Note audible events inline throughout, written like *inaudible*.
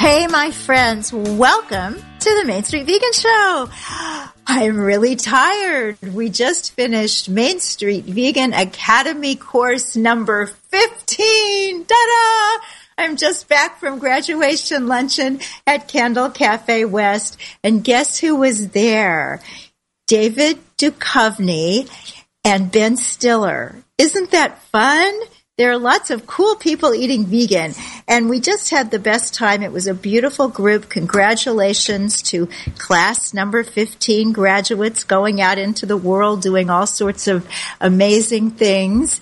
Hey, my friends, welcome to the Main Street Vegan Show. I'm really tired. We just finished Main Street Vegan Academy course number 15. Ta-da! I'm just back from graduation luncheon at Candle Cafe West. And guess who was there? David Duchovny and Ben Stiller. Isn't that fun? There are lots of cool people eating vegan, and we just had the best time. It was a beautiful group. Congratulations to class number 15 graduates going out into the world doing all sorts of amazing things.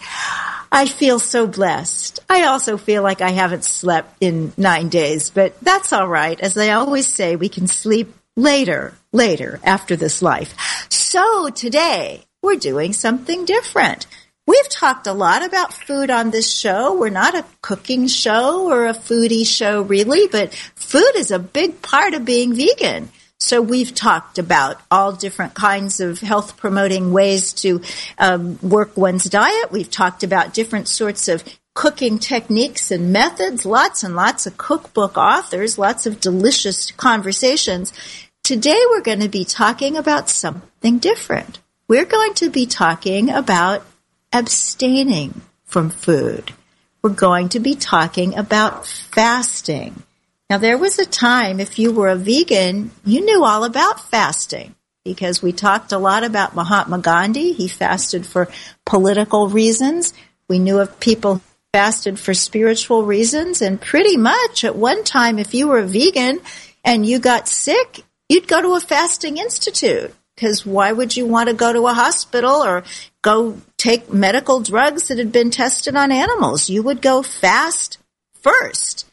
I feel so blessed. I also feel like I haven't slept in nine days, but that's all right. As they always say, we can sleep later, later after this life. So today we're doing something different. We've talked a lot about food on this show. We're not a cooking show or a foodie show really, but food is a big part of being vegan. So we've talked about all different kinds of health promoting ways to um, work one's diet. We've talked about different sorts of cooking techniques and methods, lots and lots of cookbook authors, lots of delicious conversations. Today we're going to be talking about something different. We're going to be talking about abstaining from food. We're going to be talking about fasting. Now, there was a time, if you were a vegan, you knew all about fasting because we talked a lot about Mahatma Gandhi. He fasted for political reasons. We knew of people fasted for spiritual reasons. And pretty much at one time, if you were a vegan and you got sick, you'd go to a fasting institute because why would you want to go to a hospital or go take medical drugs that had been tested on animals? You would go fast first.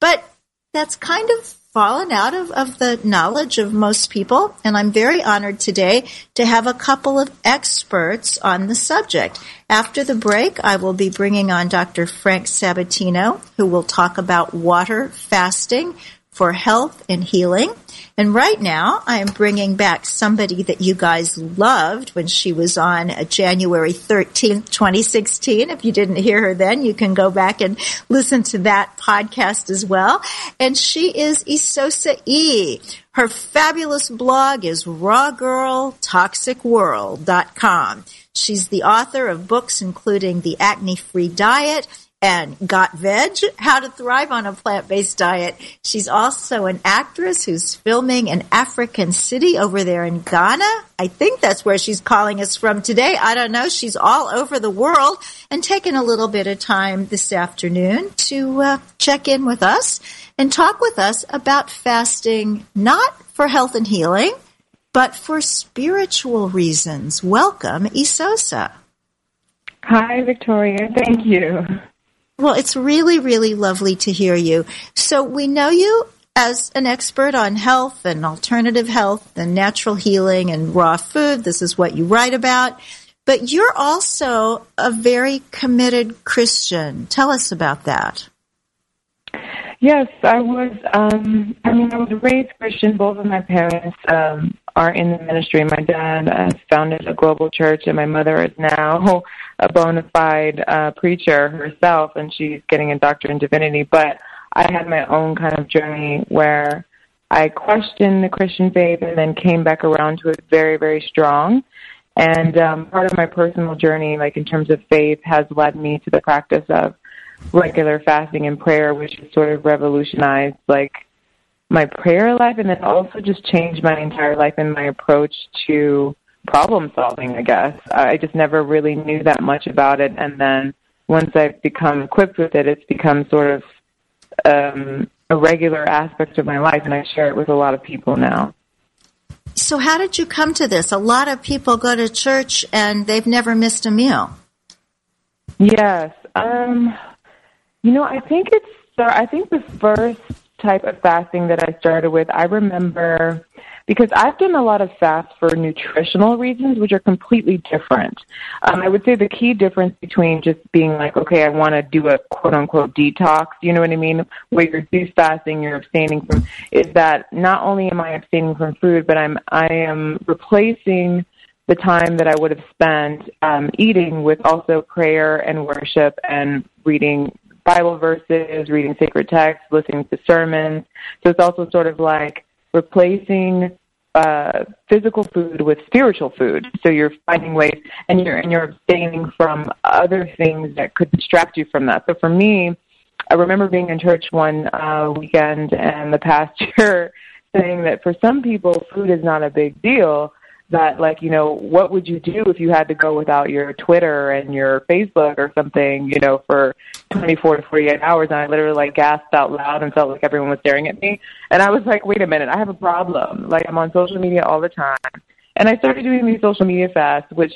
But that's kind of fallen out of, of the knowledge of most people. And I'm very honored today to have a couple of experts on the subject. After the break, I will be bringing on Dr. Frank Sabatino, who will talk about water fasting for health and healing. And right now, I am bringing back somebody that you guys loved when she was on January 13th, 2016. If you didn't hear her then, you can go back and listen to that podcast as well. And she is Esosa E. Her fabulous blog is rawgirltoxicworld.com. She's the author of books including The Acne Free Diet and Got Veg, How to Thrive on a Plant-Based Diet. She's also an actress who's filming an African City over there in Ghana. I think that's where she's calling us from today. I don't know. She's all over the world and taking a little bit of time this afternoon to uh, check in with us and talk with us about fasting, not for health and healing, but for spiritual reasons. Welcome, Esosa. Hi, Victoria. Thank you. Well, it's really, really lovely to hear you. So we know you as an expert on health and alternative health and natural healing and raw food. This is what you write about. But you're also a very committed Christian. Tell us about that. Yes, I was. Um, I mean, I was raised Christian. Both of my parents um, are in the ministry. My dad has founded a global church, and my mother is now a bona fide uh, preacher herself, and she's getting a doctorate in divinity. But I had my own kind of journey where I questioned the Christian faith and then came back around to it very, very strong. And um, part of my personal journey, like in terms of faith, has led me to the practice of regular fasting and prayer, which has sort of revolutionized like my prayer life and then also just changed my entire life and my approach to problem solving, I guess. I just never really knew that much about it. And then once I've become equipped with it, it's become sort of um, a regular aspect of my life, and I share it with a lot of people now. So, how did you come to this? A lot of people go to church and they've never missed a meal. Yes. Um, you know, I think it's, I think the first type of fasting that I started with, I remember because I've done a lot of fasts for nutritional reasons, which are completely different. Um, I would say the key difference between just being like, okay, I want to do a quote unquote detox, you know what I mean, where you're juice fasting, you're abstaining from, is that not only am I abstaining from food, but I'm I am replacing the time that I would have spent um, eating with also prayer and worship and reading Bible verses, reading sacred texts, listening to sermons. So it's also sort of like replacing uh, physical food with spiritual food. So you're finding ways, and you're and you're abstaining from other things that could distract you from that. So for me, I remember being in church one uh, weekend, and the pastor *laughs* saying that for some people, food is not a big deal, that like you know what would you do if you had to go without your twitter and your facebook or something you know for 24 to 48 hours? And i literally like gasped out loud and felt like everyone was staring at me. And i was like wait a minute i have a problem. Like i'm on social media all the time. And i started doing these social media fasts which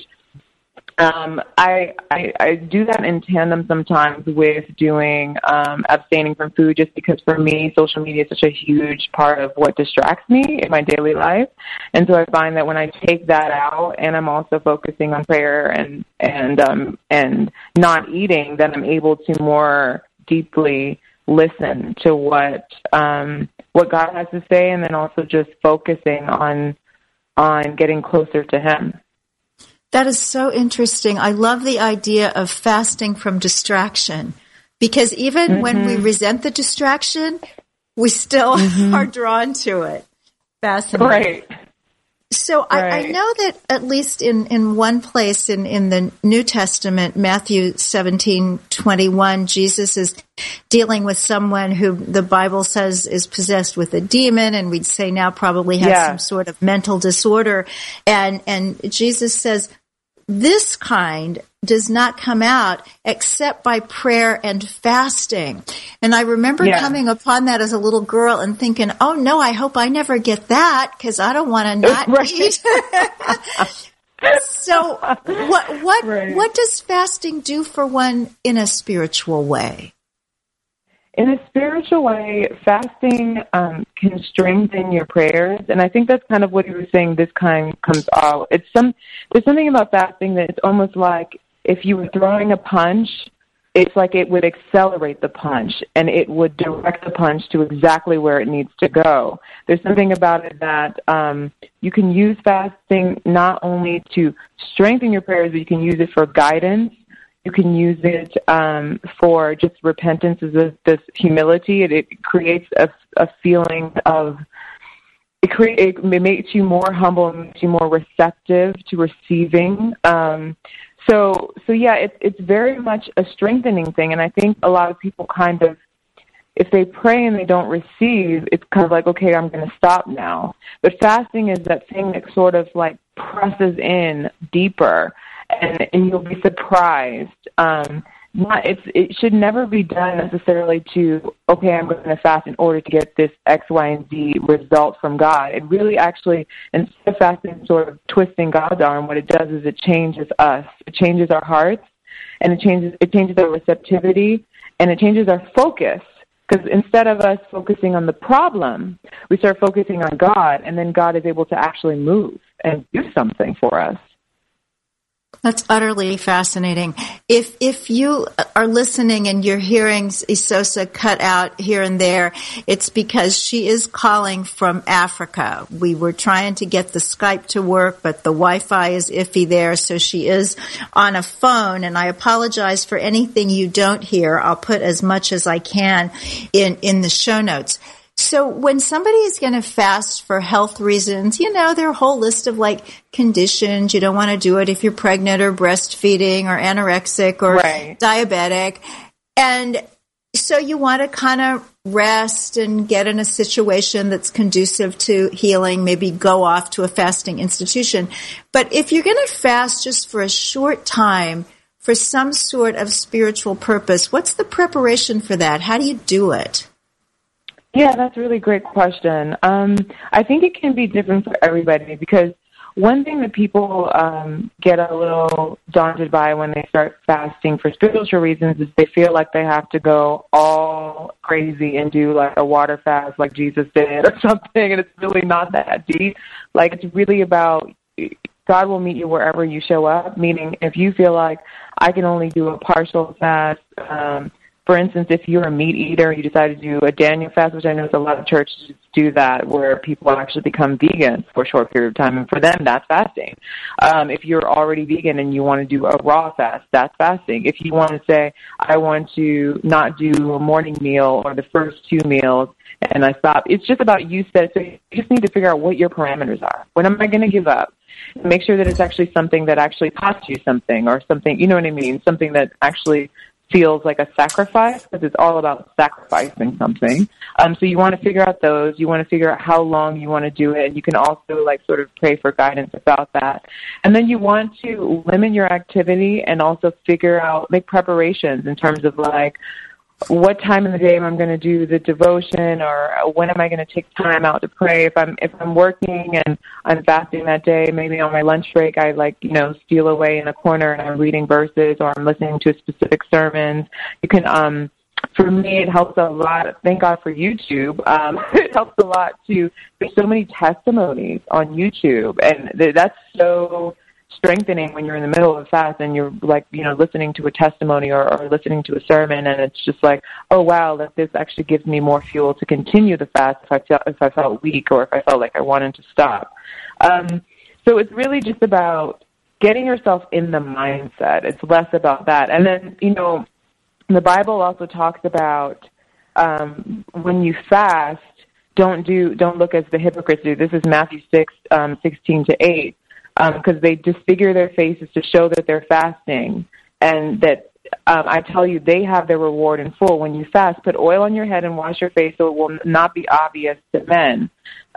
um, I, I I do that in tandem sometimes with doing um, abstaining from food, just because for me, social media is such a huge part of what distracts me in my daily life, and so I find that when I take that out, and I'm also focusing on prayer and and um, and not eating, then I'm able to more deeply listen to what um, what God has to say, and then also just focusing on on getting closer to Him. That is so interesting. I love the idea of fasting from distraction because even mm-hmm. when we mm-hmm. resent the distraction, we still *laughs* mm-hmm. are drawn to it. Fascinating. Right. So right. I, I, know that at least in, in one place in, in the New Testament, Matthew seventeen twenty one, Jesus is dealing with someone who the Bible says is possessed with a demon, and we'd say now probably has yeah. some sort of mental disorder. And and Jesus says, this kind does not come out except by prayer and fasting. And I remember yeah. coming upon that as a little girl and thinking, oh no, I hope I never get that because I don't want to *laughs* not right. eat. so what, what, right. what does fasting do for one in a spiritual way? In a spiritual way, fasting um, can strengthen your prayers, and I think that's kind of what you were saying. This kind comes out. It's some there's something about fasting that it's almost like if you were throwing a punch, it's like it would accelerate the punch and it would direct the punch to exactly where it needs to go. There's something about it that um, you can use fasting not only to strengthen your prayers, but you can use it for guidance you can use it um, for just repentance is this, this humility. It, it creates a, a feeling of it, create, it makes you more humble and makes you more receptive to receiving. Um, so so yeah, it's it's very much a strengthening thing, and I think a lot of people kind of if they pray and they don't receive, it's kind of like, okay, I'm going to stop now. But fasting is that thing that sort of like presses in deeper, and and you'll be surprised. Um, not it's it should never be done necessarily to okay i'm going to fast in order to get this x y and z result from god. It really actually instead of fasting sort of twisting god's arm what it does is it changes us. It changes our hearts and it changes it changes our receptivity and it changes our focus. Because instead of us focusing on the problem we start focusing on god and then god is able to actually move and do something for us that's utterly fascinating. If if you are listening and you're hearing Esosa cut out here and there, it's because she is calling from Africa. We were trying to get the Skype to work, but the Wi-Fi is iffy there, so she is on a phone. And I apologize for anything you don't hear. I'll put as much as I can in in the show notes. So when somebody is going to fast for health reasons, you know, there are whole list of like conditions. You don't want to do it if you're pregnant or breastfeeding or anorexic or right. diabetic. And so you want to kind of rest and get in a situation that's conducive to healing, maybe go off to a fasting institution. But if you're going to fast just for a short time for some sort of spiritual purpose, what's the preparation for that? How do you do it? Yeah, that's a really great question. Um, I think it can be different for everybody because one thing that people um, get a little daunted by when they start fasting for spiritual reasons is they feel like they have to go all crazy and do like a water fast like Jesus did or *laughs* something, and it's really not that deep. Like it's really about God will meet you wherever you show up. Meaning, if you feel like I can only do a partial fast. Um, for instance, if you're a meat eater, and you decide to do a Daniel fast, which I know a lot of churches do that, where people actually become vegan for a short period of time, and for them, that's fasting. Um, if you're already vegan and you want to do a raw fast, that's fasting. If you want to say, I want to not do a morning meal or the first two meals, and I stop, it's just about you said. So you just need to figure out what your parameters are. When am I going to give up? Make sure that it's actually something that actually costs you something, or something, you know what I mean? Something that actually feels like a sacrifice because it's all about sacrificing something. Um, so you want to figure out those. You want to figure out how long you want to do it. And you can also like sort of pray for guidance about that. And then you want to limit your activity and also figure out, make preparations in terms of like, what time in the day am I going to do the devotion or when am I going to take time out to pray? If I'm if I'm working and I'm fasting that day maybe on my lunch break I like you know steal away in a corner and I'm reading verses or I'm listening to a specific sermons you can um for me it helps a lot. Thank God for YouTube. Um *laughs* it helps a lot to there's so many testimonies on YouTube and that's so strengthening when you're in the middle of a fast and you're like you know listening to a testimony or, or listening to a sermon and it's just like oh wow that this actually gives me more fuel to continue the fast if I felt if I felt weak or if I felt like I wanted to stop. Um, so it's really just about getting yourself in the mindset. It's less about that. And then you know the Bible also talks about um, when you fast don't do don't look as the hypocrites do. This is Matthew six um, sixteen to eight because um, they disfigure their faces to show that they're fasting and that um, I tell you, they have their reward in full. When you fast, put oil on your head and wash your face so it will not be obvious to men,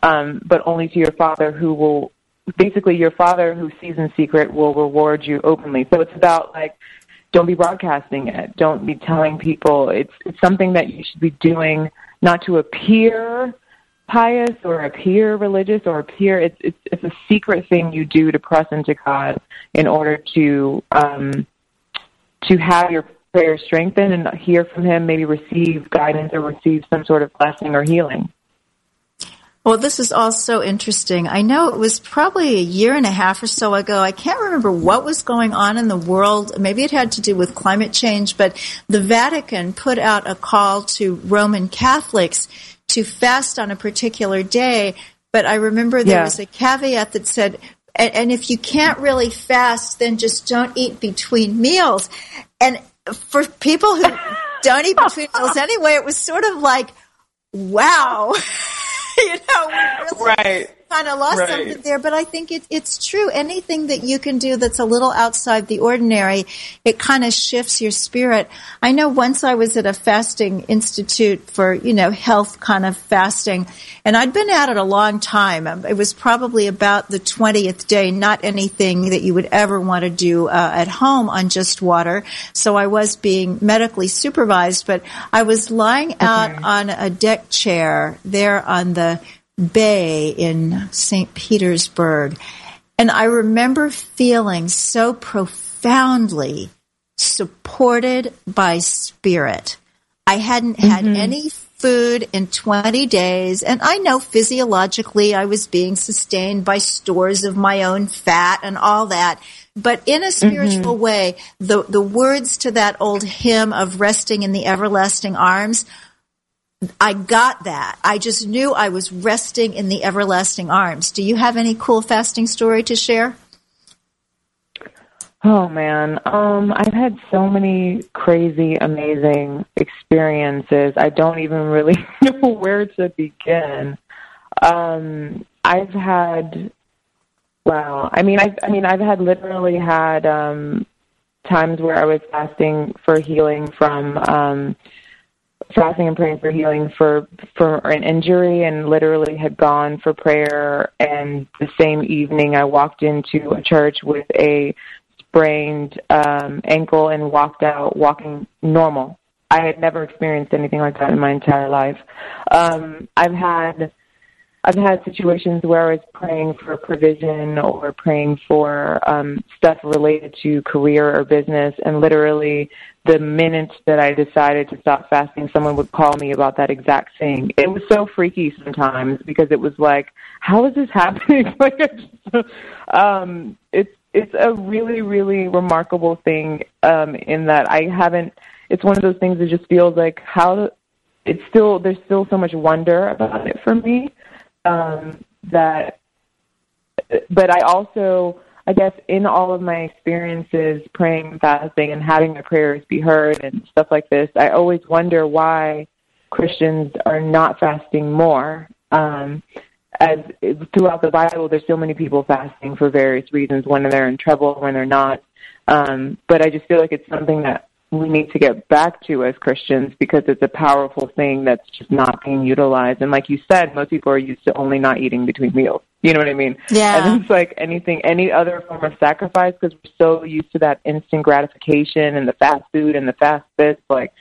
um, but only to your Father who will, basically, your Father who sees in secret will reward you openly. So it's about like, don't be broadcasting it. Don't be telling people. It's, it's something that you should be doing not to appear pious or appear religious or appear it's it's it's a secret thing you do to press into God in order to um to have your prayer strengthened and hear from him, maybe receive guidance or receive some sort of blessing or healing. Well, this is also interesting. I know it was probably a year and a half or so ago. I can't remember what was going on in the world. Maybe it had to do with climate change, but the Vatican put out a call to Roman Catholics to fast on a particular day. But I remember there yeah. was a caveat that said, and, and if you can't really fast, then just don't eat between meals. And for people who *laughs* don't eat between meals anyway, it was sort of like, wow. *laughs* you know, really, right. Kind of lost Right. something there, but I think it, it's true. Anything that you can do that's a little outside the ordinary, it kind of shifts your spirit. I know once I was at a fasting institute for, you know, health kind of fasting, and I'd been at it a long time. Um, It was probably about the 20th day, not anything that you would ever want to do uh, at home on just water. So I was being medically supervised, but I was lying out on a deck chair there on the bay in St. Petersburg. And I remember feeling so profoundly supported by spirit. I hadn't had mm-hmm. any food in 20 days, and I know physiologically I was being sustained by stores of my own fat and all that. But in a spiritual mm-hmm. way, the, the words to that old hymn of resting in the everlasting arms I got that. I just knew I was resting in the everlasting arms. Do you have any cool fasting story to share? Oh man, um, I've had so many crazy, amazing experiences. I don't even really *laughs* know where to begin. Um, I've had, wow. I mean, I, I mean, I've had literally had um, times where I was fasting for healing from, um, fasting and praying for healing for for an injury, and literally had gone for prayer. And the same evening, I walked into a church with a sprained um, ankle and walked out walking normal. I had never experienced anything like that in my entire life. Um, I've had I've had situations where I was praying for provision or praying for um, stuff related to career or business, and literally the minute that I decided to stop fasting, someone would call me about that exact thing. It was so freaky sometimes because it was like, how is this *laughs* happening? like, I um, it's it's a really really remarkable thing um, in that I haven't. It's one of those things that just feels like how it's still there's still so much wonder about it for me um, that. But I also, I guess, in all of my experiences praying fasting and having my prayers be heard and stuff like this, I always wonder why Christians are not fasting more. Um, as throughout the Bible, there's so many people fasting for various reasons when they're in trouble, when they're not. Um, but I just feel like it's something that we need to get back to as Christians because it's a powerful thing that's just not being utilized. And like you said, most people are used to only not eating between meals. You know what I mean? Yeah. And it's like anything, any other form of sacrifice because we're so used to that instant gratification and the fast food and the fast bits. Like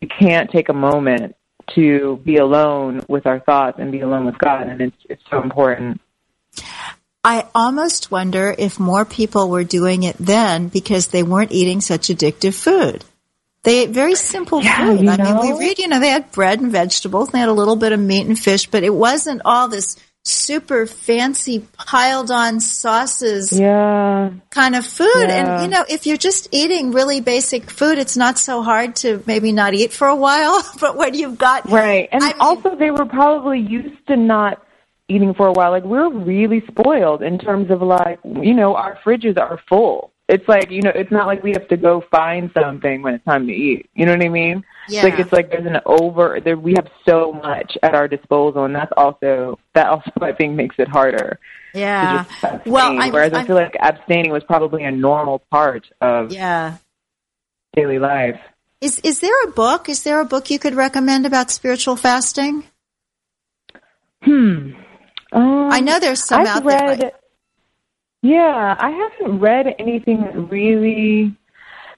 we can't take a moment to be alone with our thoughts and be alone with God, and it's it's so important. I almost wonder if more people were doing it then because they weren't eating such addictive food. They ate very simple Yeah, food. I mean, we read, you know, they had bread and vegetables, and they had a little bit of meat and fish, but it wasn't all this super fancy piled on sauces Yeah, kind of food. Yeah. And, you know, if you're just eating really basic food, it's not so hard to maybe not eat for a while. *laughs* But when you've got, right. And I mean- also, they were probably used to not eating for a while. Like we're really spoiled in terms of like you know our fridges are full. It's like you know it's not like we have to go find something when it's time to eat. You know what I mean? Yeah. Like it's like there's an over there. We have so much at our disposal, and that's also that also I think makes it harder. yeah. Well, I, whereas I I'm- feel like abstaining was probably a normal part of yeah. daily life. Is is there a book? Is there a book you could recommend about spiritual fasting? Hmm. Um, I know there's some I've out read, there. Yeah, I haven't read anything that really.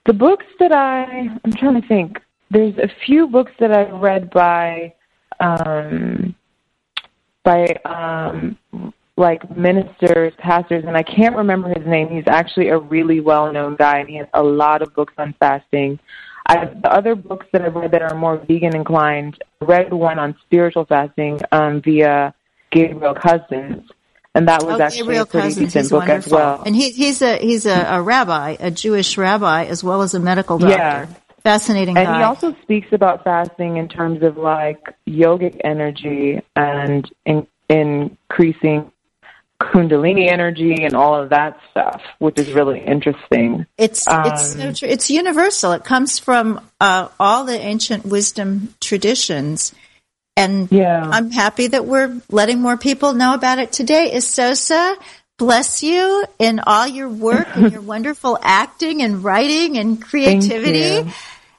The books that I, I'm trying to think. There's a few books that I've read by, um, by um, like ministers, pastors, and I can't remember his name. He's actually a really well-known guy, and he has a lot of books on fasting. I, the other books that I've read that are more vegan inclined, I read one on spiritual fasting um, via Gabriel Cousens, and that was Oh, actually Gabriel a pretty Cousens, decent book as wonderful. well. And he, he's a he's a, a rabbi, a Jewish rabbi, as well as a medical doctor. Yeah. Fascinating And guy. he also speaks about fasting in terms of like yogic energy and in, increasing kundalini energy and all of that stuff, which is really interesting. It's it's so Um, true. It's universal. It comes from uh, all the ancient wisdom traditions, And Yeah. I'm happy that we're letting more people know about it today. Esosa, bless you in all your work and your *laughs* wonderful acting and writing and creativity.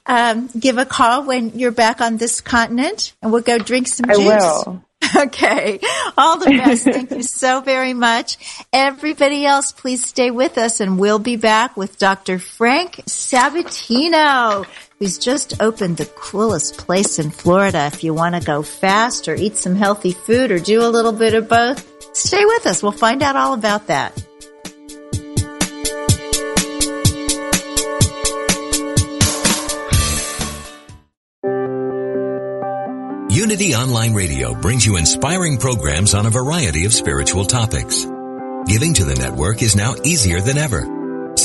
Um, give a call when you're back on this continent and we'll go drink some I juice. will. *laughs* Okay. All the best. Thank you so very much. Everybody else, please stay with us and we'll be back with Dr. Frank Sabatino, who's just opened the coolest place in Florida. If you want to go fast or eat some healthy food or do a little bit of both, stay with us. We'll find out all about that. Unity Online Radio brings you inspiring programs on a variety of spiritual topics. Giving to the network is now easier than ever.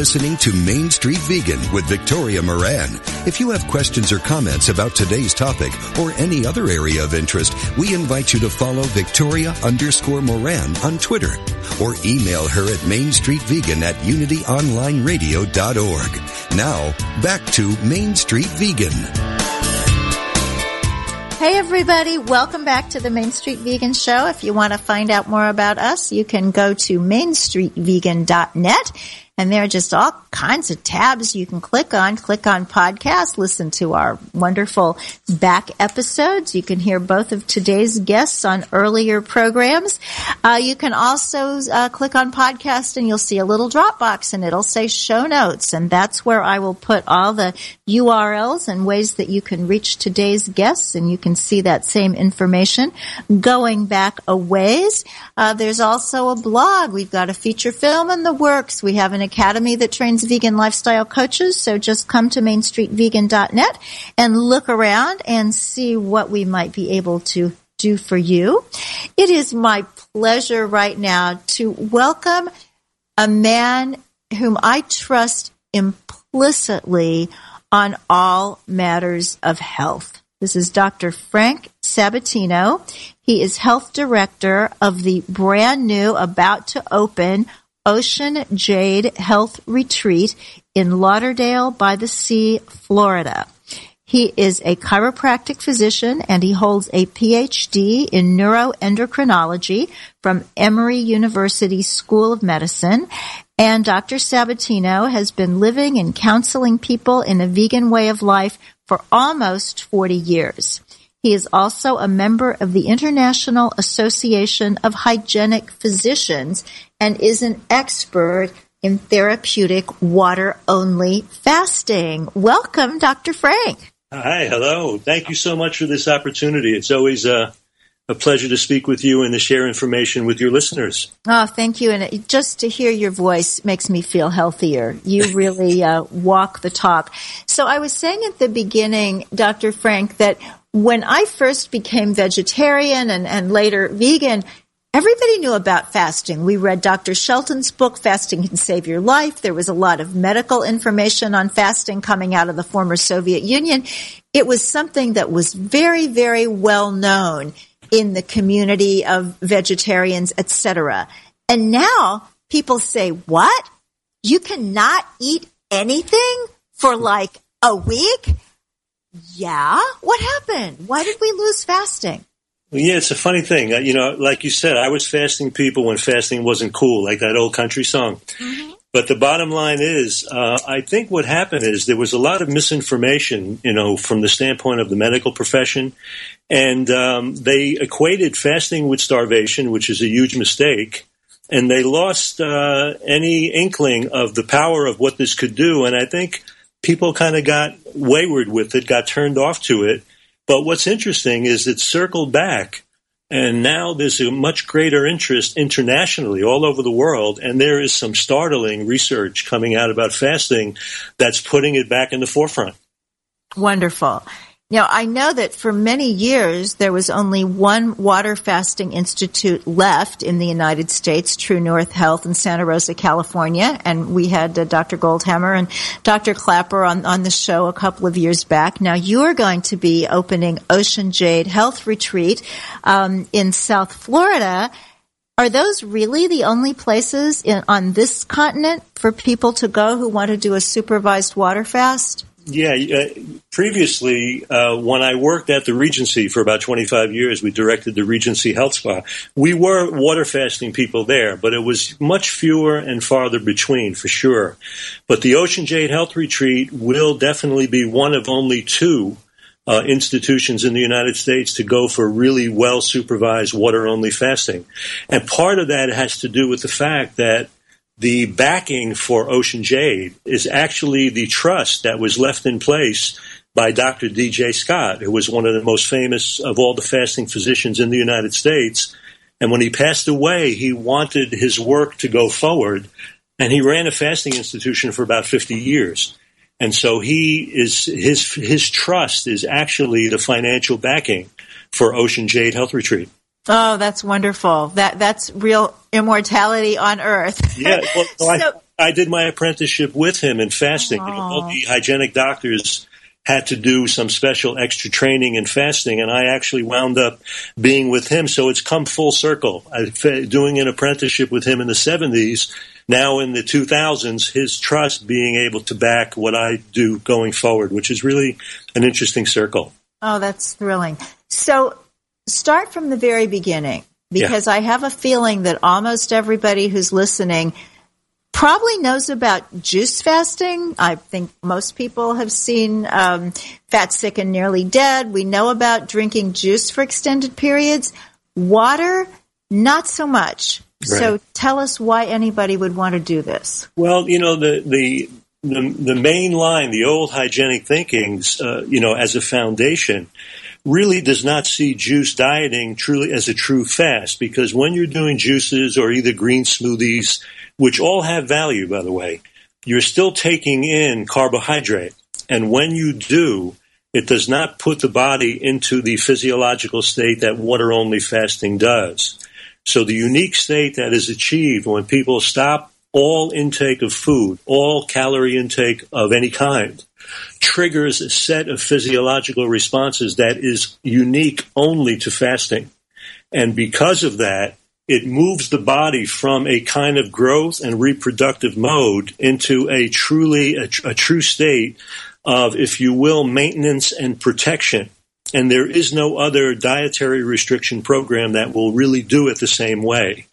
Listening to Main Street Vegan with Victoria Moran. If you have questions or comments about today's topic or any other area of interest, we invite you to follow Victoria underscore Moran on Twitter or email her at mainstreetvegan at unityonlineradio.org. Now, back to Main Street Vegan. Hey everybody, welcome back to the Main Street Vegan Show. If you want to find out more about us, you can go to mainstreetvegan.net and there are just all kinds of tabs you can click on. Click on podcast, listen to our wonderful back episodes. You can hear both of today's guests on earlier programs. Uh, you can also uh, click on podcast and you'll see a little drop box and it'll say show notes and that's where I will put all the URLs and ways that you can reach today's guests and you can see that same information going back a ways. Uh, there's also a blog. We've got a feature film in the works. We have an academy that trains vegan lifestyle coaches. So just come to mainstreetvegan.net and look around and see what we might be able to do for you. It is my pleasure right now to welcome a man whom I trust implicitly on all matters of health. This is Dr. Frank Sabatino. He is health director of the brand new, about to open Ocean Jade Health Retreat in Lauderdale by the Sea, Florida. He is a chiropractic physician and he holds a PhD in neuroendocrinology from Emory University School of Medicine. And Dr. Sabatino has been living and counseling people in a vegan way of life for almost 40 years. He is also a member of the International Association of Hygienic Physicians and is an expert in therapeutic water only fasting. Welcome, Dr. Frank. Hi, hello. Thank you so much for this opportunity. It's always uh, a pleasure to speak with you and to share information with your listeners. Oh, thank you. And just to hear your voice makes me feel healthier. You *laughs* really uh, walk the talk. So I was saying at the beginning, Dr. Frank, that when I first became vegetarian and, and later vegan, Everybody knew about fasting. We read Dr. Shelton's book, Fasting Can Save Your Life. There was a lot of medical information on fasting coming out of the former Soviet Union. It was something that was very, very well known in the community of vegetarians, etc. And now people say, what? You cannot eat anything for like a week? Yeah. What happened? Why did we lose fasting? Well, yeah, it's a funny thing. Uh, you know, like you said, I was fasting people when fasting wasn't cool, like that old country song. But the bottom line is, uh, I think what happened is there was a lot of misinformation, you know, from the standpoint of the medical profession. And um, they equated fasting with starvation, which is a huge mistake. And they lost uh, any inkling of the power of what this could do. And I think people kind of got wayward with it, got turned off to it. But what's interesting is it circled back. And now there's a much greater interest internationally all over the world. And there is some startling research coming out about fasting that's putting it back in the forefront. Wonderful. Now, I know that for many years there was only one water fasting institute left in the United States, True North Health in Santa Rosa, California. And we had uh, Dr. Goldhamer and Dr. Klaper on, on the show a couple of years back. Now, you're going to be opening Ocean Jade Health Retreat um, in South Florida. Are those really the only places in, on this continent for people to go who want to do a supervised water fast? Yeah, uh, previously, uh, when I worked at the Regency for about 25 years, we directed the Regency Health Spa. We were water fasting people there, but it was much fewer and farther between for sure. But the Ocean Jade Health Retreat will definitely be one of only two uh, institutions in the United States to go for really well supervised water only fasting. And part of that has to do with the fact that the backing for Ocean Jade is actually the trust that was left in place by Dr. D.J. Scott, who was one of the most famous of all the fasting physicians in the United States. And when he passed away, he wanted his work to go forward, and he ran a fasting institution for about 50 years. And so he is his his trust is actually the financial backing for Ocean Jade Health Retreat. Oh, that's wonderful. That that's real immortality on earth. *laughs* Yeah, well, so So- I, I did my apprenticeship with him in fasting. You know, all the hygienic doctors had to do some special extra training in fasting, and I actually wound up being with him. So it's come full circle. I, doing an apprenticeship with him in the 70s, now in the 2000s, his trust being able to back what I do going forward, which is really an interesting circle. Oh, that's thrilling. So start from the very beginning because I have a feeling that almost everybody who's listening probably knows about juice fasting. I think most people have seen um, Fat, Sick, and Nearly Dead. We know about drinking juice for extended periods. Water, not so much. So tell us why anybody would want to do this. Well, you know the the the, the main line, the old hygienic thinkings, uh, you know, as a foundation, really does not see juice dieting truly as a true fast because when you're doing juices or either green smoothies, which all have value, by the way, you're still taking in carbohydrate, and when you do. It does not put the body into the physiological state that water only fasting does. So the unique state that is achieved when people stop all intake of food, all calorie intake of any kind, triggers a set of physiological responses that is unique only to fasting. And because of that, it moves the body from a kind of growth and reproductive mode into a truly a, a true state of, if you will, maintenance and protection. And there is no other dietary restriction program that will really do it the same way.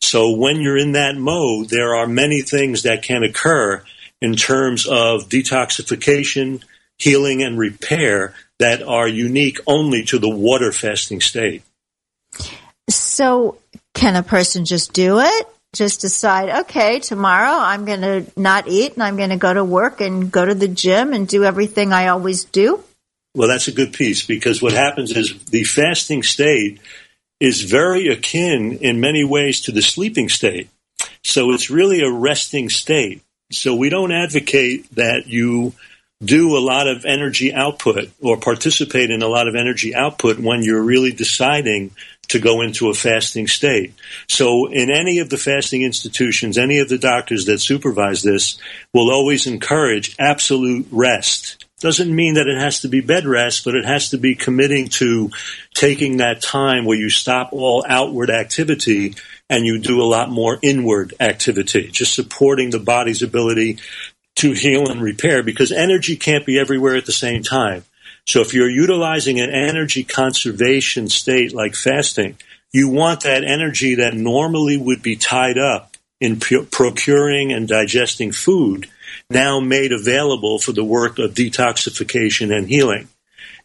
So when you're in that mode, there are many things that can occur in terms of detoxification, healing, and repair that are unique only to the water fasting state. So, can a person just do it? Just decide, okay, tomorrow I'm going to not eat and I'm going to go to work and go to the gym and do everything I always do? Well, that's a good piece because what happens is the fasting state is very akin in many ways to the sleeping state. So it's really a resting state. So we don't advocate that you do a lot of energy output or participate in a lot of energy output when you're really deciding to go into a fasting state. So in any of the fasting institutions, any of the doctors that supervise this will always encourage absolute rest. Doesn't mean that it has to be bed rest, but it has to be committing to taking that time where you stop all outward activity and you do a lot more inward activity, just supporting the body's ability to heal and repair because energy can't be everywhere at the same time. So if you're utilizing an energy conservation state like fasting, you want that energy that normally would be tied up in pu- procuring and digesting food now made available for the work of detoxification and healing.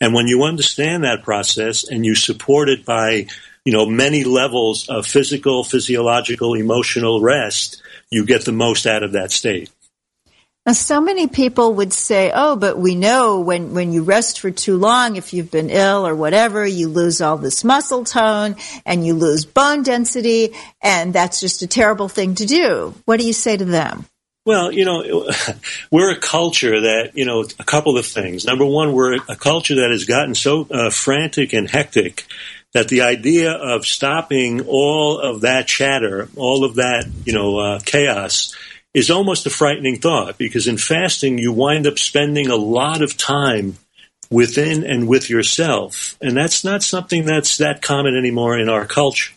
And when you understand that process and you support it by, you know, many levels of physical, physiological, emotional rest, you get the most out of that state. Now, so many people would say, "Oh, but we know when when you rest for too long, if you've been ill or whatever, you lose all this muscle tone and you lose bone density, and that's just a terrible thing to do." What do you say to them? Well, you know, *laughs* we're a culture that, you know, a couple of things. Number one, we're a culture that has gotten so uh, frantic and hectic that the idea of stopping all of that chatter, all of that, you know, uh, chaos is almost a frightening thought because in fasting, you wind up spending a lot of time within and with yourself. And that's not something that's that common anymore in our culture.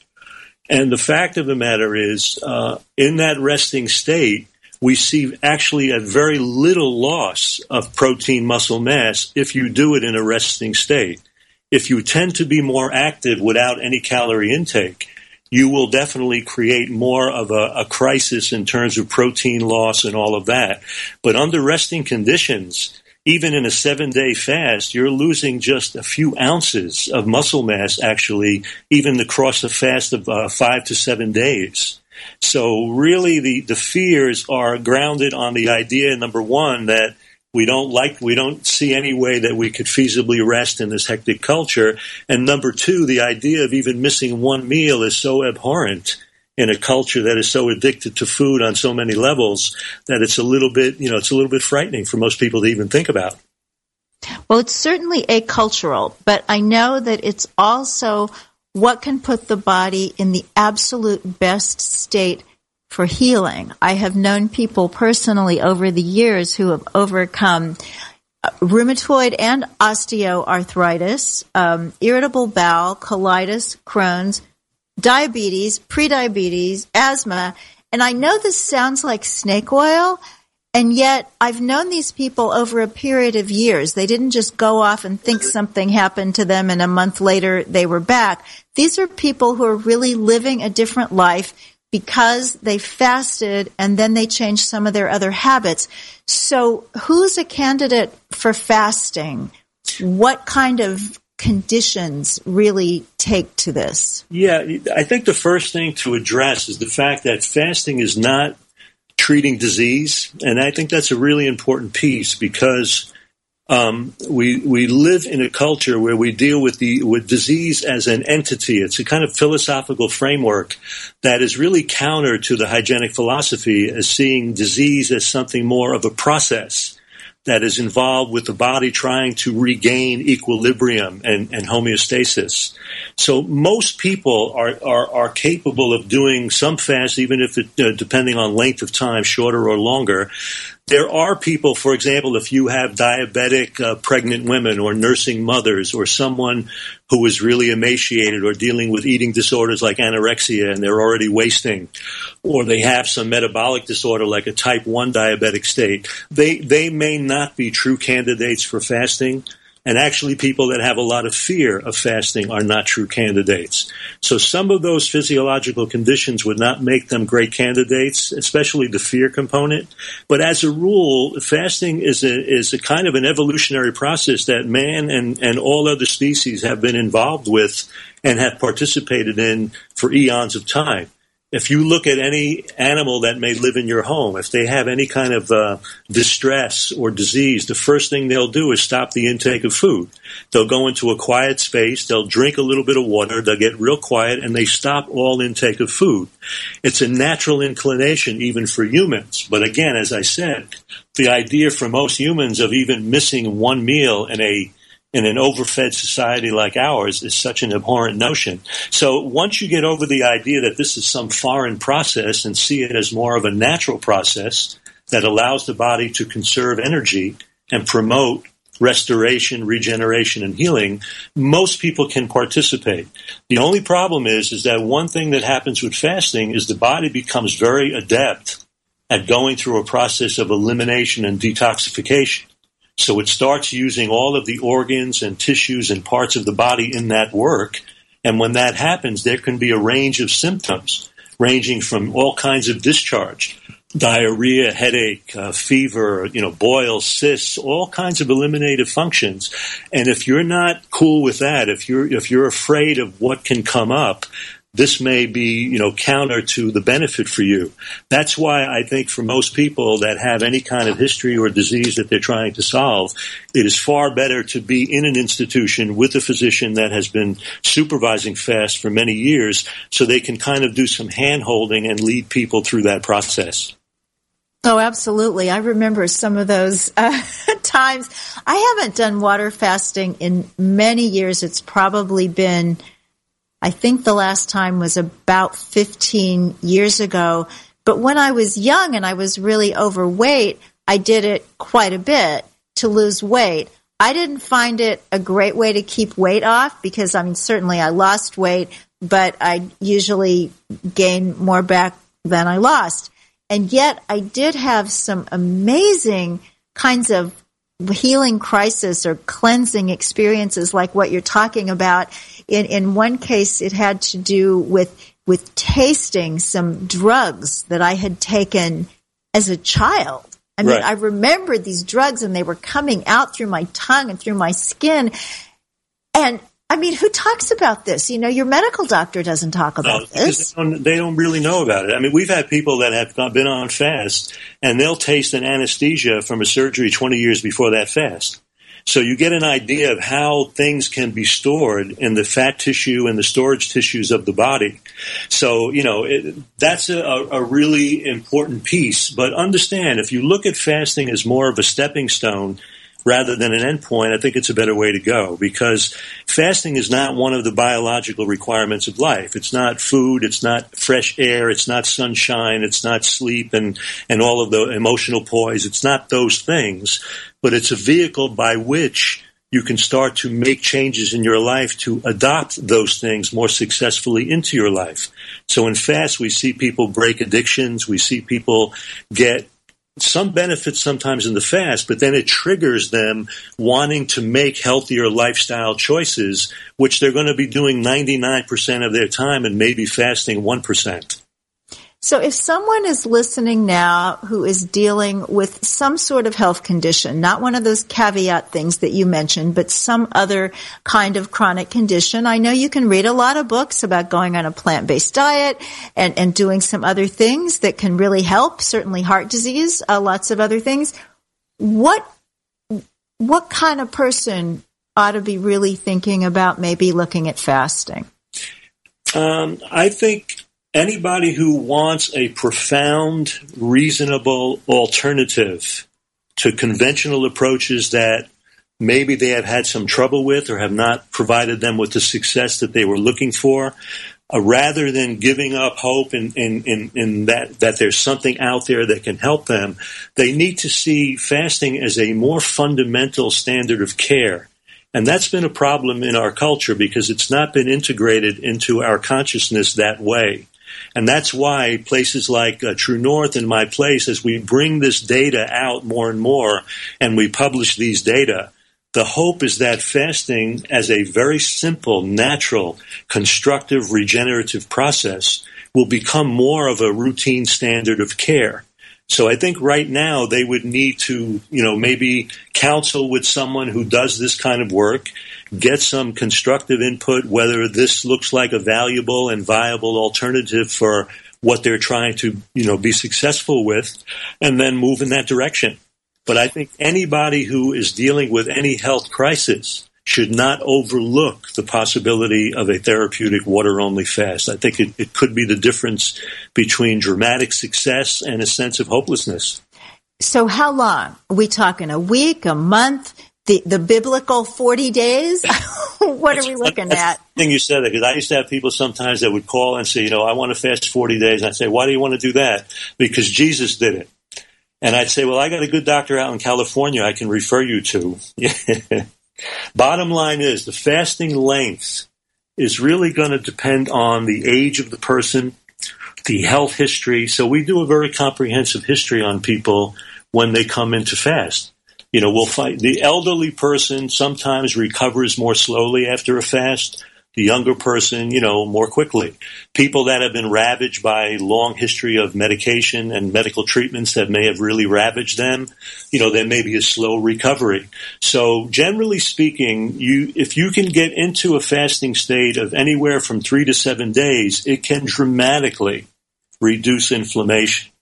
And the fact of the matter is, uh, in that resting state, we see actually a very little loss of protein muscle mass if you do it in a resting state. If you tend to be more active without any calorie intake, you will definitely create more of a, a, crisis in terms of protein loss and all of that. But under resting conditions, even in a seven day fast, you're losing just a few ounces of muscle mass actually, even across a fast of uh, five to seven days. So really the, the fears are grounded on the idea, number one, that we don't like, we don't see any way that we could feasibly rest in this hectic culture. And number two, the idea of even missing one meal is so abhorrent in a culture that is so addicted to food on so many levels that it's a little bit, you know, it's a little bit frightening for most people to even think about. Well, it's certainly acultural, but I know that it's also what can put the body in the absolute best state for healing. I have known people personally over the years who have overcome uh, rheumatoid and osteoarthritis, um, irritable bowel, colitis, Crohn's, diabetes, prediabetes, asthma. And I know this sounds like snake oil, and yet I've known these people over a period of years. They didn't just go off and think something happened to them and a month later they were back. These are people who are really living a different life because they fasted and then they changed some of their other habits. So who's a candidate for fasting? What kind of conditions really take to this? Yeah, I think the first thing to address is the fact that fasting is not treating disease. And I think that's a really important piece because um, we we live in a culture where we deal with the with disease as an entity. It's a kind of philosophical framework that is really counter to the hygienic philosophy as seeing disease as something more of a process that is involved with the body trying to regain equilibrium and, and homeostasis. So most people are, are, are, capable of doing some fast, even if it, uh, depending on length of time, shorter or longer. There are people, for example, if you have diabetic uh, pregnant women or nursing mothers or someone who is really emaciated or dealing with eating disorders like anorexia and they're already wasting, or they have some metabolic disorder like a type 1 diabetic state, they, they may not be true candidates for fasting. And actually, people that have a lot of fear of fasting are not true candidates. So some of those physiological conditions would not make them great candidates, especially the fear component. But as a rule, fasting is a, is a kind of an evolutionary process that man and, and all other species have been involved with and have participated in for eons of time if you look at any animal that may live in your home, if they have any kind of uh, distress or disease, the first thing they'll do is stop the intake of food. They'll go into a quiet space, they'll drink a little bit of water, they'll get real quiet, and they stop all intake of food. It's a natural inclination even for humans. But again, as I said, the idea for most humans of even missing one meal in a in an overfed society like ours is such an abhorrent notion. So once you get over the idea that this is some foreign process and see it as more of a natural process that allows the body to conserve energy and promote restoration, regeneration, and healing, most people can participate. The only problem is, is that one thing that happens with fasting is the body becomes very adept at going through a process of elimination and detoxification. So it starts using all of the organs and tissues and parts of the body in that work. And when that happens, there can be a range of symptoms ranging from all kinds of discharge, diarrhea, headache, uh, fever, you know, boils, cysts, all kinds of eliminative functions. And if you're not cool with that, if you're, if you're afraid of what can come up, this may be, you know, counter to the benefit for you. That's why I think for most people that have any kind of history or disease that they're trying to solve, it is far better to be in an institution with a physician that has been supervising fast for many years so they can kind of do some hand holding and lead people through that process. Oh, absolutely. I remember some of those uh, *laughs* times. I haven't done water fasting in many years. It's probably been I think the last time was about 15 years ago. But when I was young and I was really overweight, I did it quite a bit to lose weight. I didn't find it a great way to keep weight off because, I mean, certainly I lost weight, but I usually gain more back than I lost. And yet I did have some amazing kinds of healing crisis or cleansing experiences like what you're talking about. In, in one case, it had to do with, with tasting some drugs that I had taken as a child. I mean, Right. I remembered these drugs and they were coming out through my tongue and through my skin. And I mean, who talks about this? You know, your medical doctor doesn't talk about because this. they don't, they don't really know about it. I mean, we've had people that have been on fast, and they'll taste an anesthesia from a surgery 20 years before that fast. So you get an idea of how things can be stored in the fat tissue and the storage tissues of the body. So, you know, it, that's a, a really important piece. But understand, if you look at fasting as more of a stepping stone rather than an endpoint, I think it's a better way to go because fasting is not one of the biological requirements of life. It's not food, it's not fresh air, it's not sunshine, it's not sleep and, and all of the emotional poise. It's not those things, but it's a vehicle by which you can start to make changes in your life to adopt those things more successfully into your life. So in fast, we see people break addictions. We see people get some benefits sometimes in the fast, but then it triggers them wanting to make healthier lifestyle choices, which they're going to be doing 99% of their time and maybe fasting 1%. So if someone is listening now who is dealing with some sort of health condition, not one of those caveat things that you mentioned, but some other kind of chronic condition, I know you can read a lot of books about going on a plant-based diet and, and doing some other things that can really help, certainly heart disease, uh, lots of other things. What, what kind of person ought to be really thinking about maybe looking at fasting? Um, I think anybody who wants a profound, reasonable alternative to conventional approaches that maybe they have had some trouble with or have not provided them with the success that they were looking for, uh, rather than giving up hope in, in, in, in that, that there's something out there that can help them, they need to see fasting as a more fundamental standard of care. And that's been a problem in our culture because it's not been integrated into our consciousness that way. And that's why places like uh, True North and My Place, as we bring this data out more and more and we publish these data, the hope is that fasting, as a very simple, natural, constructive, regenerative process, will become more of a routine standard of care. So I think right now they would need to, you know, maybe counsel with someone who does this kind of work, get some constructive input, whether this looks like a valuable and viable alternative for what they're trying to, you know, be successful with, and then move in that direction. But I think anybody who is dealing with any health crisis should not overlook the possibility of a therapeutic water only fast. I think it, it could be the difference between dramatic success and a sense of hopelessness. So how long? Are we talking a week, a month, the, the biblical 40 days? *laughs* what are we looking That's at? thing you said that because I used to have people sometimes that would call and say, you know, I want to fast 40 days. And I'd say, why do you want to do that? Because Jesus did it. And I'd say, well, I got a good doctor out in California I can refer you to. *laughs* Bottom line is the fasting length is really going to depend on the age of the person, the health history. So we do a very comprehensive history on people when they come into fast. You know, we'll find the elderly person sometimes recovers more slowly after a fast. The younger person, you know, more quickly. People that have been ravaged by long history of medication and medical treatments that may have really ravaged them, you know, there may be a slow recovery. So generally speaking, you, if you can get into a fasting state of anywhere from three to seven days, it can dramatically reduce inflammation.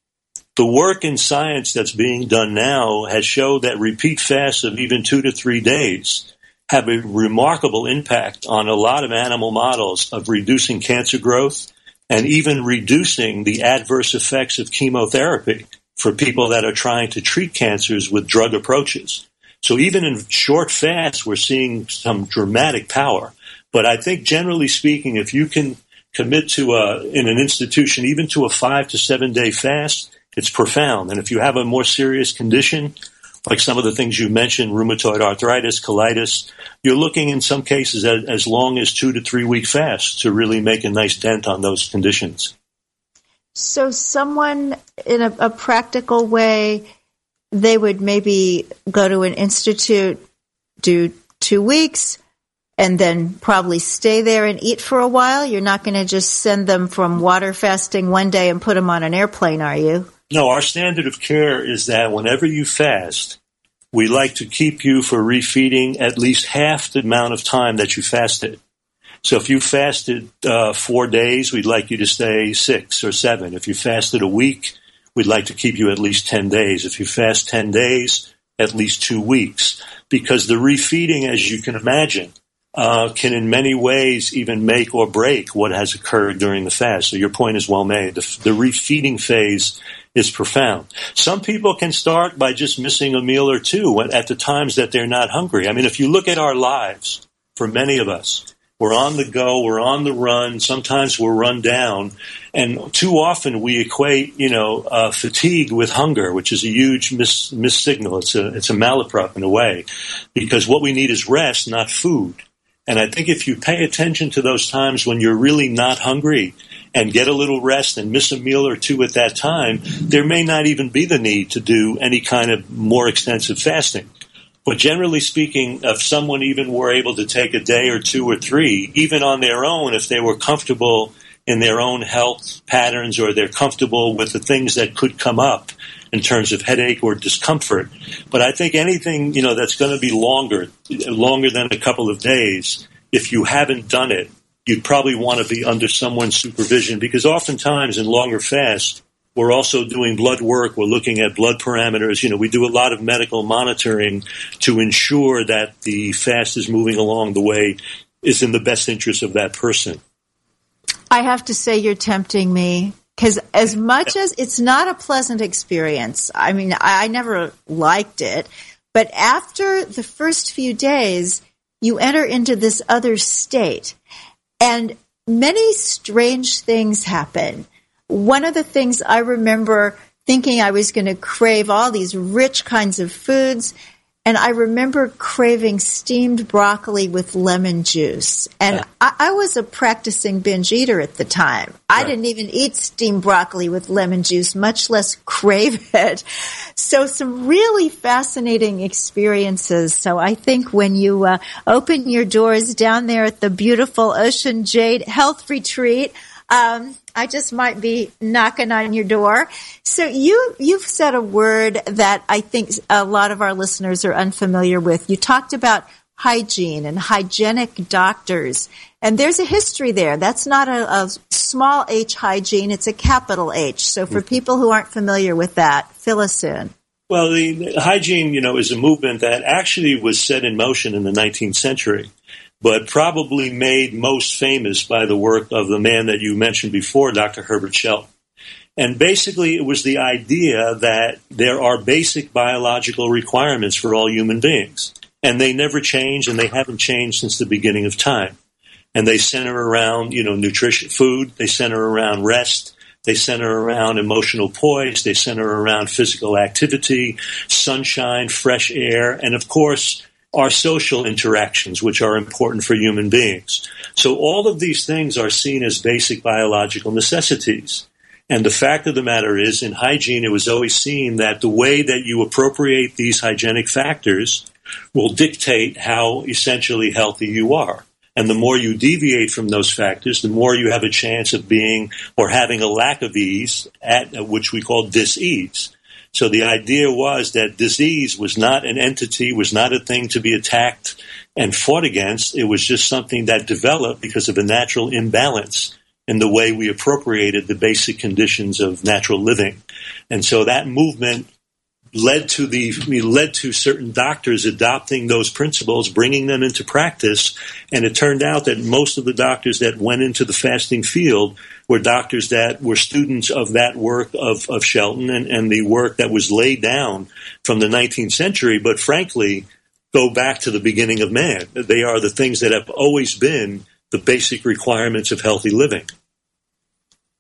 The work in science that's being done now has showed that repeat fasts of even two to three days have a remarkable impact on a lot of animal models of reducing cancer growth and even reducing the adverse effects of chemotherapy for people that are trying to treat cancers with drug approaches. So even in short fasts, we're seeing some dramatic power. But I think generally speaking, if you can commit to a, in an institution, even to a five to seven day fast, it's profound. And if you have a more serious condition, like some of the things you mentioned, rheumatoid arthritis, colitis, you're looking in some cases at as long as two to three week fasts to really make a nice dent on those conditions. So someone in a, a practical way, they would maybe go to an institute, do two weeks, and then probably stay there and eat for a while. You're not going to just send them from water fasting one day and put them on an airplane, are you? No, our standard of care is that whenever you fast, we like to keep you for refeeding at least half the amount of time that you fasted. So if you fasted uh, four days, we'd like you to stay six or seven. If you fasted a week, we'd like to keep you at least 10 days. If you fast 10 days, at least two weeks. Because the refeeding, as you can imagine, uh, can in many ways even make or break what has occurred during the fast. So your point is well made. The, the refeeding phase is profound. Some people can start by just missing a meal or two at the times that they're not hungry. I mean, if you look at our lives, for many of us, we're on the go, we're on the run, sometimes we're run down, and too often we equate, you know, uh, fatigue with hunger, which is a huge mis- missignal. It's a, it's a malaprop in a way, because what we need is rest, not food. And I think if you pay attention to those times when you're really not hungry and get a little rest and miss a meal or two at that time, there may not even be the need to do any kind of more extensive fasting. But generally speaking, if someone even were able to take a day or two or three, even on their own, if they were comfortable in their own health patterns or they're comfortable with the things that could come up in terms of headache or discomfort. But I think anything, you know, that's going to be longer, longer than a couple of days, if you haven't done it, you'd probably want to be under someone's supervision because oftentimes in longer fasts, we're also doing blood work. We're looking at blood parameters. You know, we do a lot of medical monitoring to ensure that the fast is moving along the way is in the best interest of that person. I have to say you're tempting me because as much as it's not a pleasant experience, I mean, I, I never liked it, but after the first few days, you enter into this other state. And many strange things happen. One of the things I remember thinking I was going to crave all these rich kinds of foods. And I remember craving steamed broccoli with lemon juice. And I, I was a practicing binge eater at the time. I Right. didn't even eat steamed broccoli with lemon juice, much less crave *laughs* it. So some really fascinating experiences. So I think when you uh, open your doors down there at the beautiful Ocean Jade Health Retreat, um, I just might be knocking on your door. So you you've said a word that I think a lot of our listeners are unfamiliar with. You talked about hygiene and hygienic doctors, and there's a history there. That's not a, a small H hygiene; it's a capital H. So for mm-hmm. people who aren't familiar with that, fill us in. Well, the hygiene, you know, is a movement that actually was set in motion in the 19th century, but probably made most famous by the work of the man that you mentioned before, Dr. Herbert Shelton. And basically, it was the idea that there are basic biological requirements for all human beings, and they never change, and they haven't changed since the beginning of time. And they center around, you know, nutrition, food. They center around rest. They center around emotional poise. They center around physical activity, sunshine, fresh air, and of course, our social interactions, which are important for human beings. So all of these things are seen as basic biological necessities. And the fact of the matter is, in hygiene, it was always seen that the way that you appropriate these hygienic factors will dictate how essentially healthy you are. And the more you deviate from those factors, the more you have a chance of being or having a lack of ease, at which we call dis-ease. So the idea was that disease was not an entity, was not a thing to be attacked and fought against. It was just something that developed because of a natural imbalance in the way we appropriated the basic conditions of natural living. And so that movement led to the led to certain doctors adopting those principles, bringing them into practice, and it turned out that most of the doctors that went into the fasting field were doctors that were students of that work of, of Shelton and, and the work that was laid down from the 19th century, but frankly, go back to the beginning of man. They are the things that have always been the basic requirements of healthy living.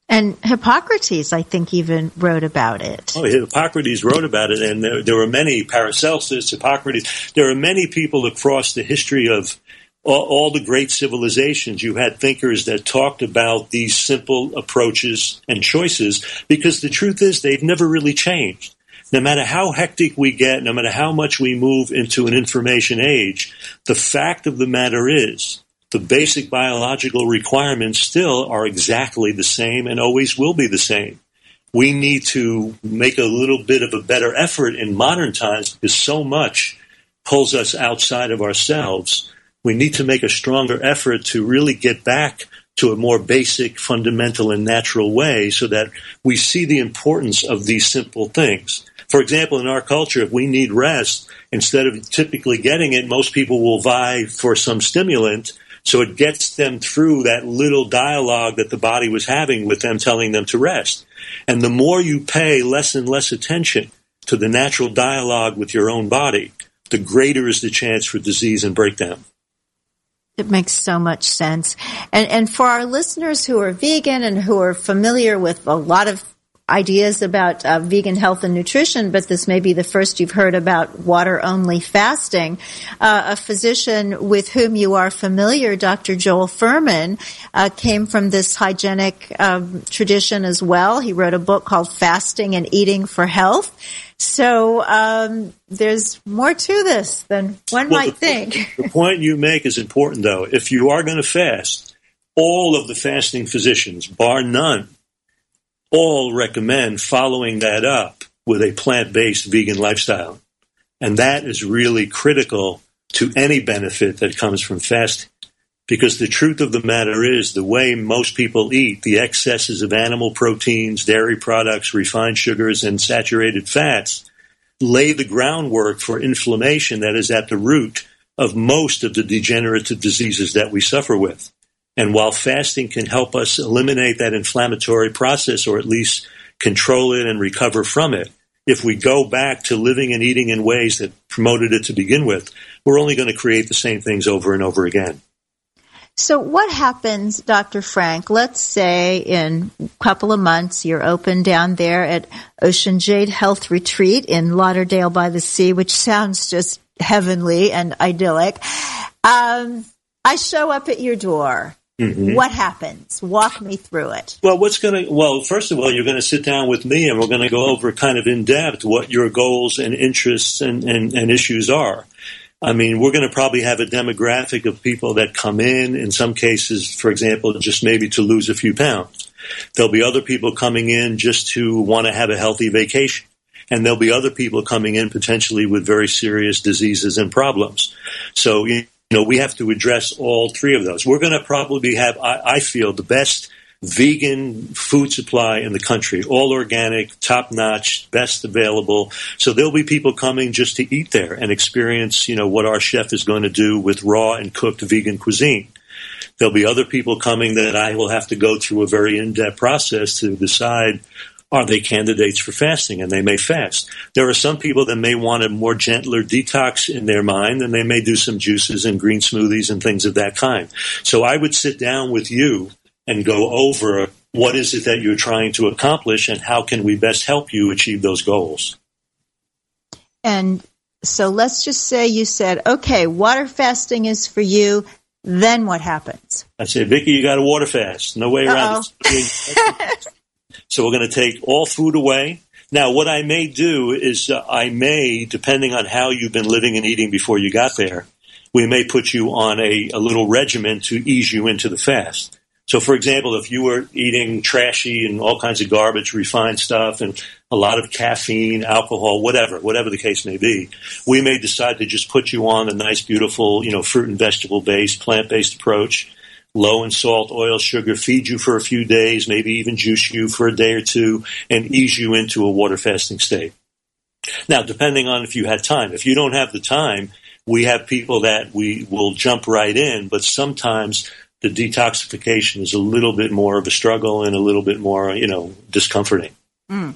And Hippocrates, I think, even wrote about it. Oh, Hippocrates wrote about it, and there, there were many, Paracelsus, Hippocrates, there are many people across the history of all, all the great civilizations. You had thinkers that talked about these simple approaches and choices because the truth is they've never really changed. No matter how hectic we get, no matter how much we move into an information age, the fact of the matter is the basic biological requirements still are exactly the same and always will be the same. We need to make a little bit of a better effort in modern times because so much pulls us outside of ourselves. We need to make a stronger effort to really get back to a more basic, fundamental, and natural way so that we see the importance of these simple things. For example, in our culture, if we need rest, instead of typically getting it, most people will vie for some stimulant so it gets them through that little dialogue that the body was having with them telling them to rest. And the more you pay less and less attention to the natural dialogue with your own body, the greater is the chance for disease and breakdown. It makes so much sense. And, and for our listeners who are vegan and who are familiar with a lot of ideas about uh, vegan health and nutrition, but this may be the first you've heard about water only fasting. Uh, a physician with whom you are familiar, Dr. Joel Fuhrman, uh, came from this hygienic um, tradition as well. He wrote a book called Fasting and Eating for Health. So um, there's more to this than one Well, might the- think. The point you make is important, though. If you are going to fast, all of the fasting physicians, bar none, all recommend following that up with a plant based vegan lifestyle. And that is really critical to any benefit that comes from fasting. Because the truth of the matter is, the way most people eat, the excesses of animal proteins, dairy products, refined sugars, and saturated fats lay the groundwork for inflammation that is at the root of most of the degenerative diseases that we suffer with. And while fasting can help us eliminate that inflammatory process or at least control it and recover from it, if we go back to living and eating in ways that promoted it to begin with, we're only going to create the same things over and over again. So what happens, Dr. Frank? Let's say in a couple of months you're open down there at Ocean Jade Health Retreat in Lauderdale by the Sea, which sounds just heavenly and idyllic. Um, I show up at your door. Mm-hmm. What happens? Walk me through it. Well, what's going to, well, first of all, you're going to sit down with me and we're going to go over kind of in depth what your goals and interests and, and, and issues are. I mean, we're going to probably have a demographic of people that come in, in some cases, for example, just maybe to lose a few pounds. There'll be other people coming in just to want to have a healthy vacation. And there'll be other people coming in potentially with very serious diseases and problems. So, you know, we have to address all three of those. We're going to probably have, I, I feel, the best vegan food supply in the country, all organic, top notch, best available. So there'll be people coming just to eat there and experience, you know, what our chef is going to do with raw and cooked vegan cuisine. There'll be other people coming that I will have to go through a very in-depth process to decide are they candidates for fasting and they may fast. There are some people that may want a more gentler detox in their mind and they may do some juices and green smoothies and things of that kind. So I would sit down with you and go over what is it that you're trying to accomplish and how can we best help you achieve those goals. And so let's just say you said, okay, water fasting is for you. Then what happens? I say, Vicky, you got a water fast. No way around it. *laughs* so we're going to take all food away. Now, what I may do is uh, I may, depending on how you've been living and eating before you got there, we may put you on a, a little regimen to ease you into the fast. So, for example, if you were eating trashy and all kinds of garbage, refined stuff, and a lot of caffeine, alcohol, whatever, whatever the case may be, we may decide to just put you on a nice, beautiful, you know, fruit and vegetable based, plant based approach, low in salt, oil, sugar, feed you for a few days, maybe even juice you for a day or two, and ease you into a water fasting state. Now, depending on if you had time, if you don't have the time, we have people that we will jump right in, but sometimes the detoxification is a little bit more of a struggle and a little bit more, you know, discomforting. Mm.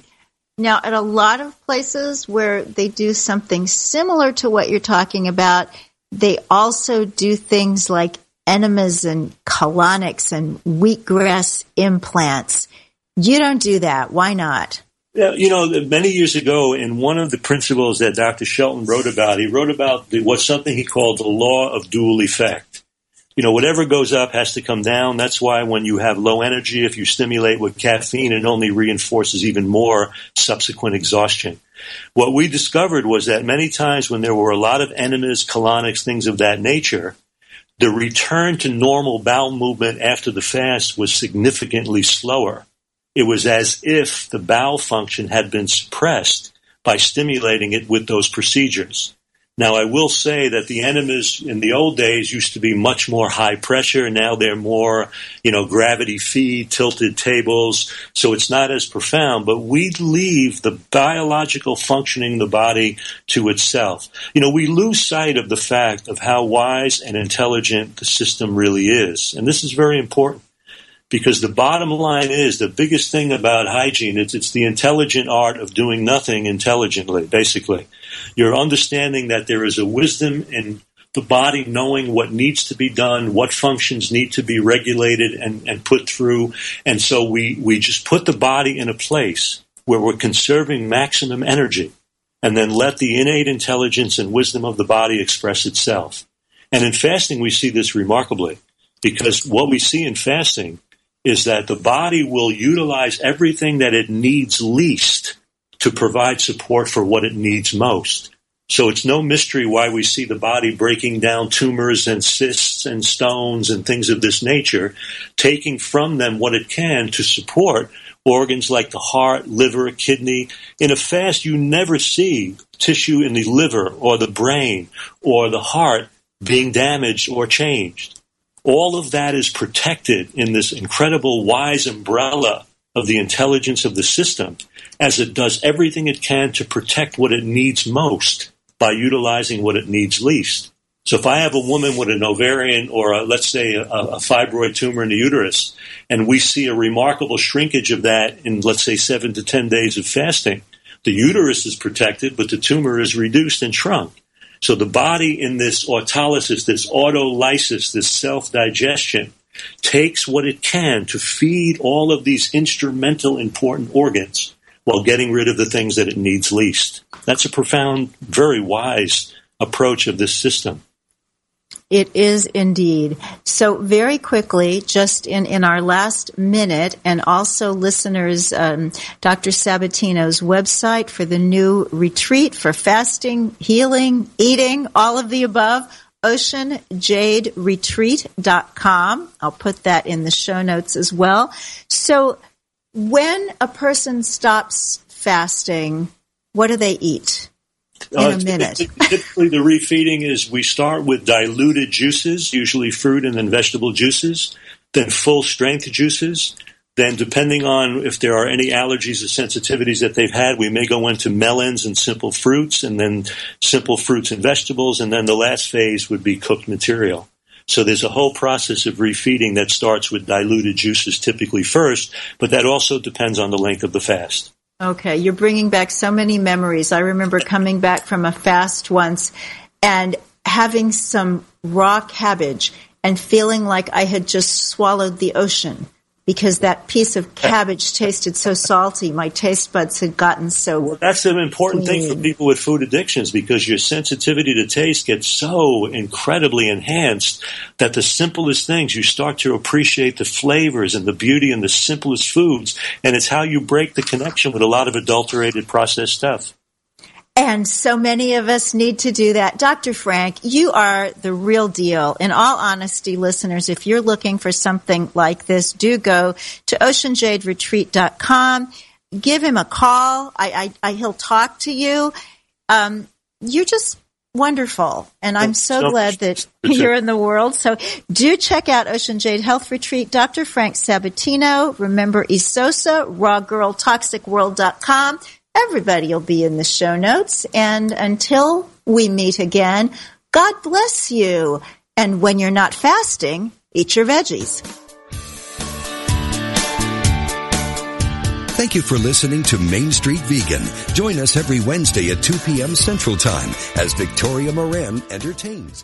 Now, at a lot of places where they do something similar to what you're talking about, they also do things like enemas and colonics and wheatgrass implants. You don't do that. Why not? You know, many years ago, in one of the principles that Dr. Shelton wrote about, he wrote about the, what's something he called the law of dual effect. You know, whatever goes up has to come down. That's why when you have low energy, if you stimulate with caffeine, it only reinforces even more subsequent exhaustion. What we discovered was that many times when there were a lot of enemas, colonics, things of that nature, the return to normal bowel movement after the fast was significantly slower. It was as if the bowel function had been suppressed by stimulating it with those procedures. Now, I will say that the enemas in the old days used to be much more high pressure. Now they're more, you know, gravity feed, tilted tables. So it's not as profound, but we leave the biological functioning of the body to itself. You know, we lose sight of the fact of how wise and intelligent the system really is. And this is very important because the bottom line is the biggest thing about hygiene is it's the intelligent art of doing nothing intelligently, basically. You're understanding that there is a wisdom in the body knowing what needs to be done, what functions need to be regulated and, and put through. And so we, we just put the body in a place where we're conserving maximum energy and then let the innate intelligence and wisdom of the body express itself. And in fasting, we see this remarkably because what we see in fasting is that the body will utilize everything that it needs least to provide support for what it needs most. So it's no mystery why we see the body breaking down tumors and cysts and stones and things of this nature, taking from them what it can to support organs like the heart, liver, kidney. In a fast, you never see tissue in the liver or the brain or the heart being damaged or changed all of that is protected in this incredible wise umbrella of the intelligence of the system as it does everything it can to protect what it needs most by utilizing what it needs least. So if I have a woman with an ovarian or a, let's say a, a fibroid tumor in the uterus and we see a remarkable shrinkage of that in let's say seven to ten days of fasting, the uterus is protected, but the tumor is reduced and shrunk. So the body in this autolysis, this autolysis, this self-digestion, takes what it can to feed all of these instrumental important organs while getting rid of the things that it needs least. That's a profound, very wise approach of this system. It is indeed. So very quickly, just in, in our last minute, and also listeners, um, Dr. Sabatino's website for the new retreat for fasting, healing, eating, all of the above, oceanjaderetreat.com. I'll put that in the show notes as well. So when a person stops fasting, what do they eat? In Uh, a minute. Typically, the refeeding is we start with diluted juices, usually fruit and then vegetable juices, then full strength juices. Then, depending on if there are any allergies or sensitivities that they've had, we may go into melons and simple fruits, and then simple fruits and vegetables, and then the last phase would be cooked material. So there's a whole process of refeeding that starts with diluted juices typically first, but that also depends on the length of the fast. Okay, you're bringing back so many memories. I remember coming back from a fast once and having some raw cabbage and feeling like I had just swallowed the ocean because that piece of cabbage tasted so salty. My taste buds had gotten so. That's an important thing for people with food addictions because your sensitivity to taste gets so incredibly enhanced that the simplest things you start to appreciate the flavors and the beauty in the simplest foods, and it's how you break the connection with a lot of adulterated processed stuff. And so many of us need to do that. Dr. Frank, you are the real deal. In all honesty, listeners, if you're looking for something like this, do go to oceanjaderetreat.com. Give him a call. I, I, I he'll talk to you. Um, you're just wonderful. And I'm so glad that *laughs* you're in the world. So do check out Ocean Jade Health Retreat. Dr. Frank Sabatino. Remember Esosa, rawgirltoxicworld.com. Everybody will be in the show notes. And until we meet again, God bless you. And when you're not fasting, eat your veggies. Thank you for listening to Main Street Vegan. Join us every Wednesday at 2 p.m. Central Time as Victoria Moran entertains.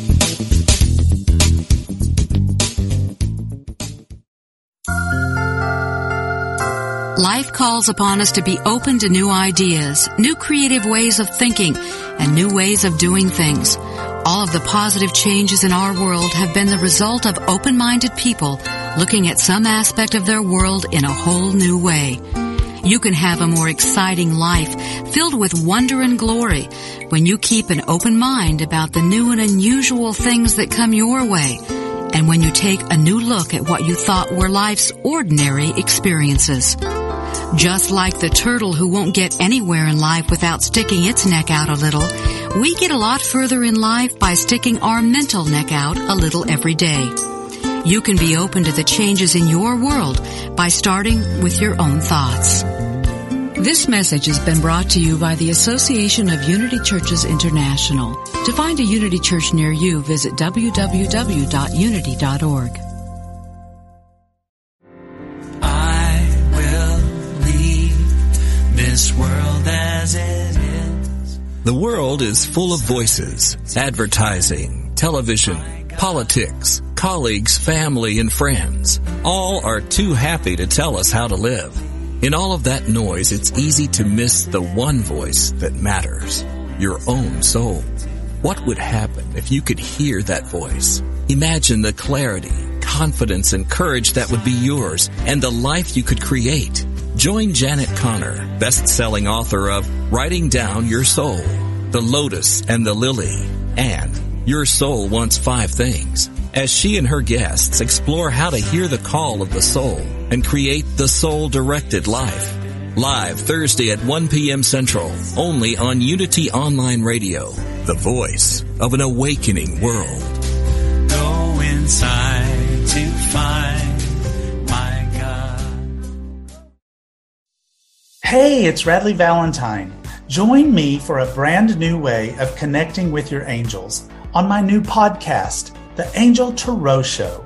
Life calls upon us to be open to new ideas, new creative ways of thinking, and new ways of doing things. All of the positive changes in our world have been the result of open-minded people looking at some aspect of their world in a whole new way. You can have a more exciting life filled with wonder and glory when you keep an open mind about the new and unusual things that come your way and when you take a new look at what you thought were life's ordinary experiences. Just like the turtle who won't get anywhere in life without sticking its neck out a little, we get a lot further in life by sticking our mental neck out a little every day. You can be open to the changes in your world by starting with your own thoughts. This message has been brought to you by the Association of Unity Churches International. To find a Unity Church near you, visit www.unity.org. I will leave this world as it is. The world is full of voices, advertising, television, politics, colleagues, family, and friends. All are too happy to tell us how to live. In all of that noise, it's easy to miss the one voice that matters. Your own soul. What would happen if you could hear that voice? Imagine the clarity, confidence, and courage that would be yours and the life you could create. Join Janet Conner, best-selling author of Writing Down Your Soul, The Lotus and the Lily, and Your Soul Wants Five Things, as she and her guests explore how to hear the call of the soul and create the soul-directed life. Live Thursday at 1 p.m. Central, only on Unity Online Radio, the voice of an awakening world. Go inside to find my God. Hey, it's Radleigh Valentine. Join me for a brand new way of connecting with your angels on my new podcast, The Angel Tarot Show.